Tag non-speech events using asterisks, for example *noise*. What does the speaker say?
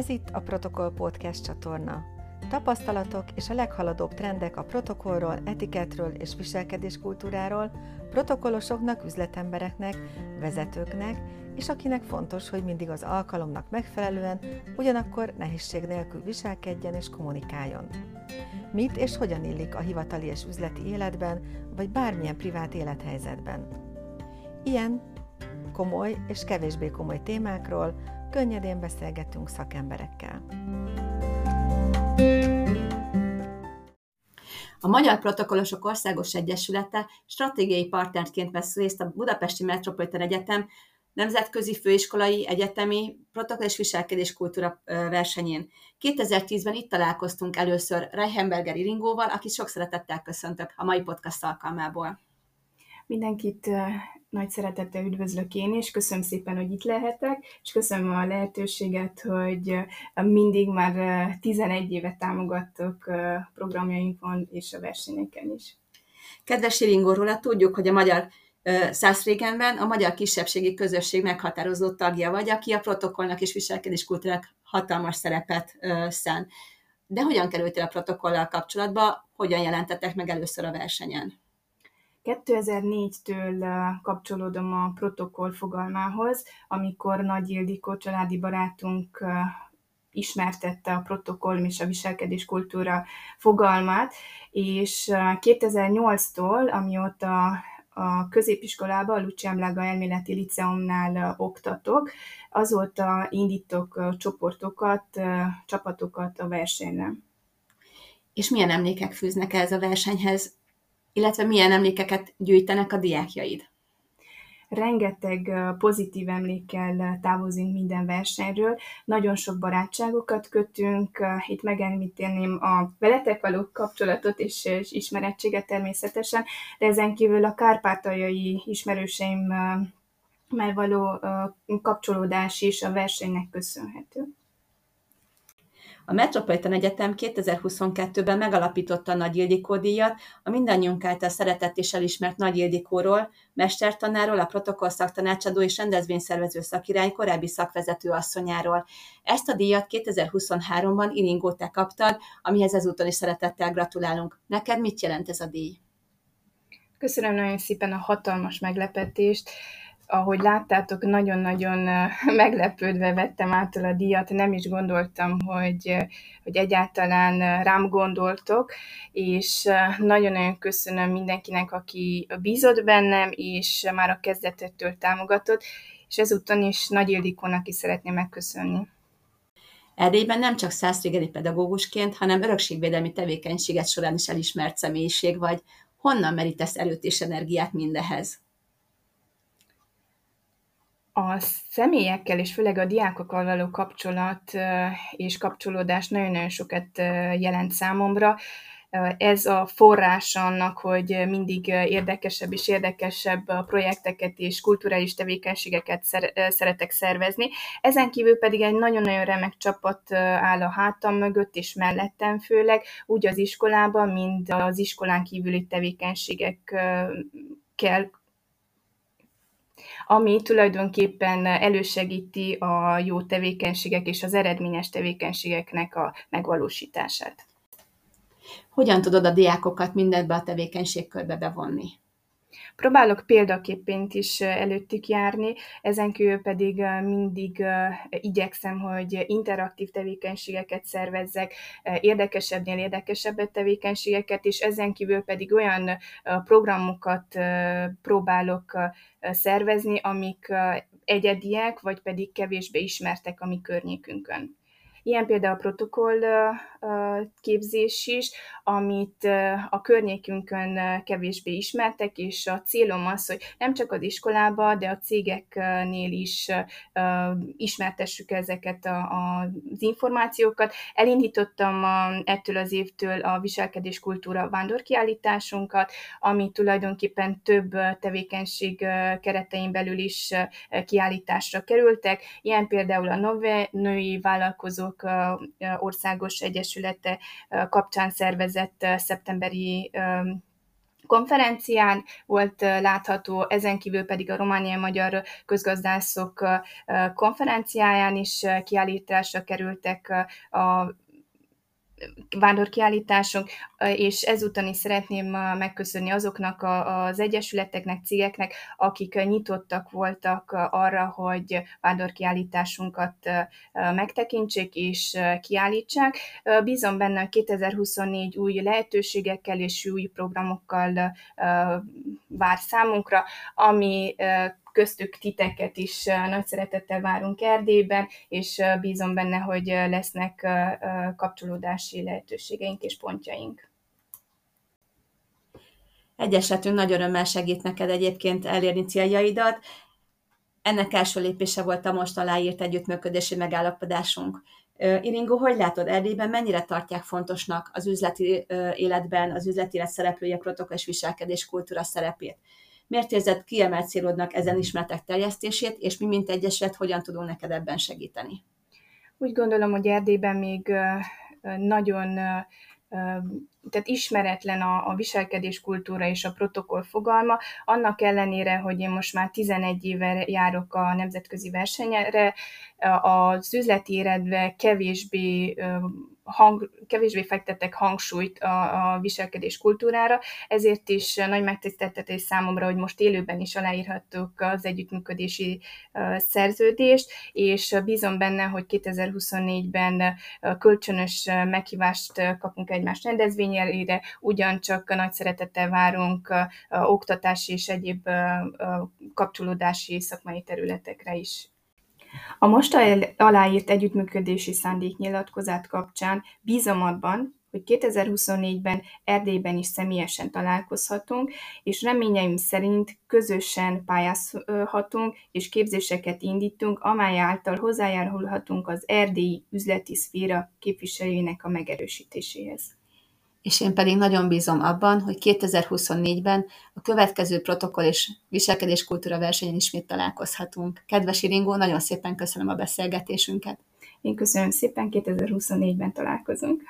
Ez itt a Protokoll Podcast csatorna. Tapasztalatok és a leghaladóbb trendek a protokollról, etiketről és viselkedéskultúráról, protokollosoknak, üzletembereknek, vezetőknek, és akinek fontos, hogy mindig az alkalomnak megfelelően, ugyanakkor nehézség nélkül viselkedjen és kommunikáljon. Mit és hogyan illik a hivatali és üzleti életben, vagy bármilyen privát élethelyzetben. Ilyen komoly és kevésbé komoly témákról könnyedén beszélgetünk szakemberekkel. A Magyar Protokollosok Országos Egyesülete stratégiai partnerként vesz részt a Budapesti Metropolitan Egyetem nemzetközi főiskolai egyetemi protokoll és viselkedés kultúra versenyén. 2010-ben itt találkoztunk először Reichenberger Iringóval, akit sok szeretettel köszöntök a mai podcast alkalmából. Mindenkit nagy szeretettel üdvözlök én is, köszönöm szépen, hogy itt lehetek, és köszönöm a lehetőséget, hogy mindig már 11 éve támogattok programjainkon és a versenyeken is. Kedves Iringó, róla tudjuk, hogy a magyar Szászrégenben a magyar kisebbségi közösség meghatározó tagja vagy, aki a protokollnak és viselkedéskultúrák hatalmas szerepet szán. De hogyan kerültél a protokollal kapcsolatba, hogyan jelentettek meg először a versenyen? 2004-től kapcsolódom a protokoll fogalmához, amikor Nagy Ildikó családi barátunk ismertette a protokoll és a viselkedés kultúra fogalmát, és 2008-tól, amióta a középiskolában, a Lucsemlaga Elméleti Liceumnál oktatok, azóta indítok csoportokat, csapatokat a versenyre. És milyen emlékek fűznek ez a versenyhez? Illetve milyen emlékeket gyűjtenek a diákjaid? rengeteg pozitív emlékkel távozunk minden versenyről, nagyon sok barátságokat kötünk, itt megemlíteném a veletek való kapcsolatot és ismerettséget természetesen, de ezen kívül a kárpátaljai ismerőseim való kapcsolódás is a versenynek köszönhető. A Metropolitan Egyetem 2022-ben megalapította a Nagy Ildikó díjat, a mindannyiunk által szeretett és elismert Nagy Ildikóról, mestertanáról, a protokoll szaktanácsadó és rendezvényszervező szakirány korábbi szakvezető asszonyáról. Ezt a díjat 2023-ban Iringó te kaptad, amihez ezúton is szeretettel gratulálunk. Neked mit jelent ez a díj? Köszönöm nagyon szépen a hatalmas meglepetést ahogy láttátok, nagyon-nagyon *laughs* meglepődve vettem ától a díjat, nem is gondoltam, hogy, hogy egyáltalán rám gondoltok, és nagyon-nagyon köszönöm mindenkinek, aki bízott bennem, és már a kezdetettől támogatott, és ezúton is Nagy Ildikónak is szeretném megköszönni. Erdélyben nem csak szászrégeli pedagógusként, hanem örökségvédelmi tevékenységet során is elismert személyiség vagy. Honnan merítesz erőt és energiát mindehez? A személyekkel és főleg a diákokkal való kapcsolat és kapcsolódás nagyon-nagyon sokat jelent számomra. Ez a forrás annak, hogy mindig érdekesebb és érdekesebb projekteket és kulturális tevékenységeket szeretek szervezni. Ezen kívül pedig egy nagyon-nagyon remek csapat áll a hátam mögött és mellettem főleg, úgy az iskolában, mint az iskolán kívüli tevékenységekkel ami tulajdonképpen elősegíti a jó tevékenységek és az eredményes tevékenységeknek a megvalósítását. Hogyan tudod a diákokat mindebbe a tevékenységkörbe bevonni? Próbálok példaképpént is előttük járni, ezen kívül pedig mindig igyekszem, hogy interaktív tevékenységeket szervezzek, érdekesebbnél érdekesebbet tevékenységeket, és ezen kívül pedig olyan programokat próbálok szervezni, amik egyediek, vagy pedig kevésbé ismertek a mi környékünkön. Ilyen például a protokoll képzés is, amit a környékünkön kevésbé ismertek, és a célom az, hogy nem csak az iskolába, de a cégeknél is ismertessük ezeket az információkat. Elindítottam ettől az évtől a viselkedéskultúra vándorkiállításunkat, ami tulajdonképpen több tevékenység keretein belül is kiállításra kerültek, ilyen például a nove női vállalkozók országos egyesülete kapcsán szervezett szeptemberi konferencián volt látható, ezen kívül pedig a romániai magyar közgazdászok konferenciáján is kiállításra kerültek a vándorkiállítások, és ezúton is szeretném megköszönni azoknak az egyesületeknek, cégeknek, akik nyitottak voltak arra, hogy vándorkiállításunkat megtekintsék és kiállítsák. Bízom benne, hogy 2024 új lehetőségekkel és új programokkal vár számunkra, ami köztük titeket is nagy szeretettel várunk Erdélyben, és bízom benne, hogy lesznek kapcsolódási lehetőségeink és pontjaink. Egyesetünk nagy örömmel segít neked egyébként elérni céljaidat. Ennek első lépése volt a most aláírt együttműködési megállapodásunk. Iringo, hogy látod Erdélyben, mennyire tartják fontosnak az üzleti életben, az üzleti élet szereplője protokoll és viselkedés kultúra szerepét? Miért érzed kiemelt célodnak ezen ismeretek terjesztését, és mi, mint egyesület, hogyan tudunk neked ebben segíteni? Úgy gondolom, hogy Erdélyben még nagyon tehát ismeretlen a, a viselkedés kultúra és a protokoll fogalma, annak ellenére, hogy én most már 11 éve járok a nemzetközi versenyre, az üzleti életbe kevésbé hang, kevésbé fektettek hangsúlyt a, a viselkedés kultúrára, ezért is nagy megtiszteltetés számomra, hogy most élőben is aláírhattuk az együttműködési szerződést, és bízom benne, hogy 2024-ben kölcsönös meghívást kapunk egymás rendezvényére, ugyancsak nagy szeretettel várunk oktatási és egyéb kapcsolódási szakmai területekre is. A most aláírt együttműködési szándéknyilatkozat kapcsán bízom abban, hogy 2024-ben Erdélyben is személyesen találkozhatunk, és reményeim szerint közösen pályázhatunk és képzéseket indítunk, amely által hozzájárulhatunk az erdélyi üzleti szféra képviselőinek a megerősítéséhez és én pedig nagyon bízom abban, hogy 2024-ben a következő protokoll és viselkedéskultúra versenyen ismét találkozhatunk. Kedves Iringó, nagyon szépen köszönöm a beszélgetésünket. Én köszönöm szépen, 2024-ben találkozunk.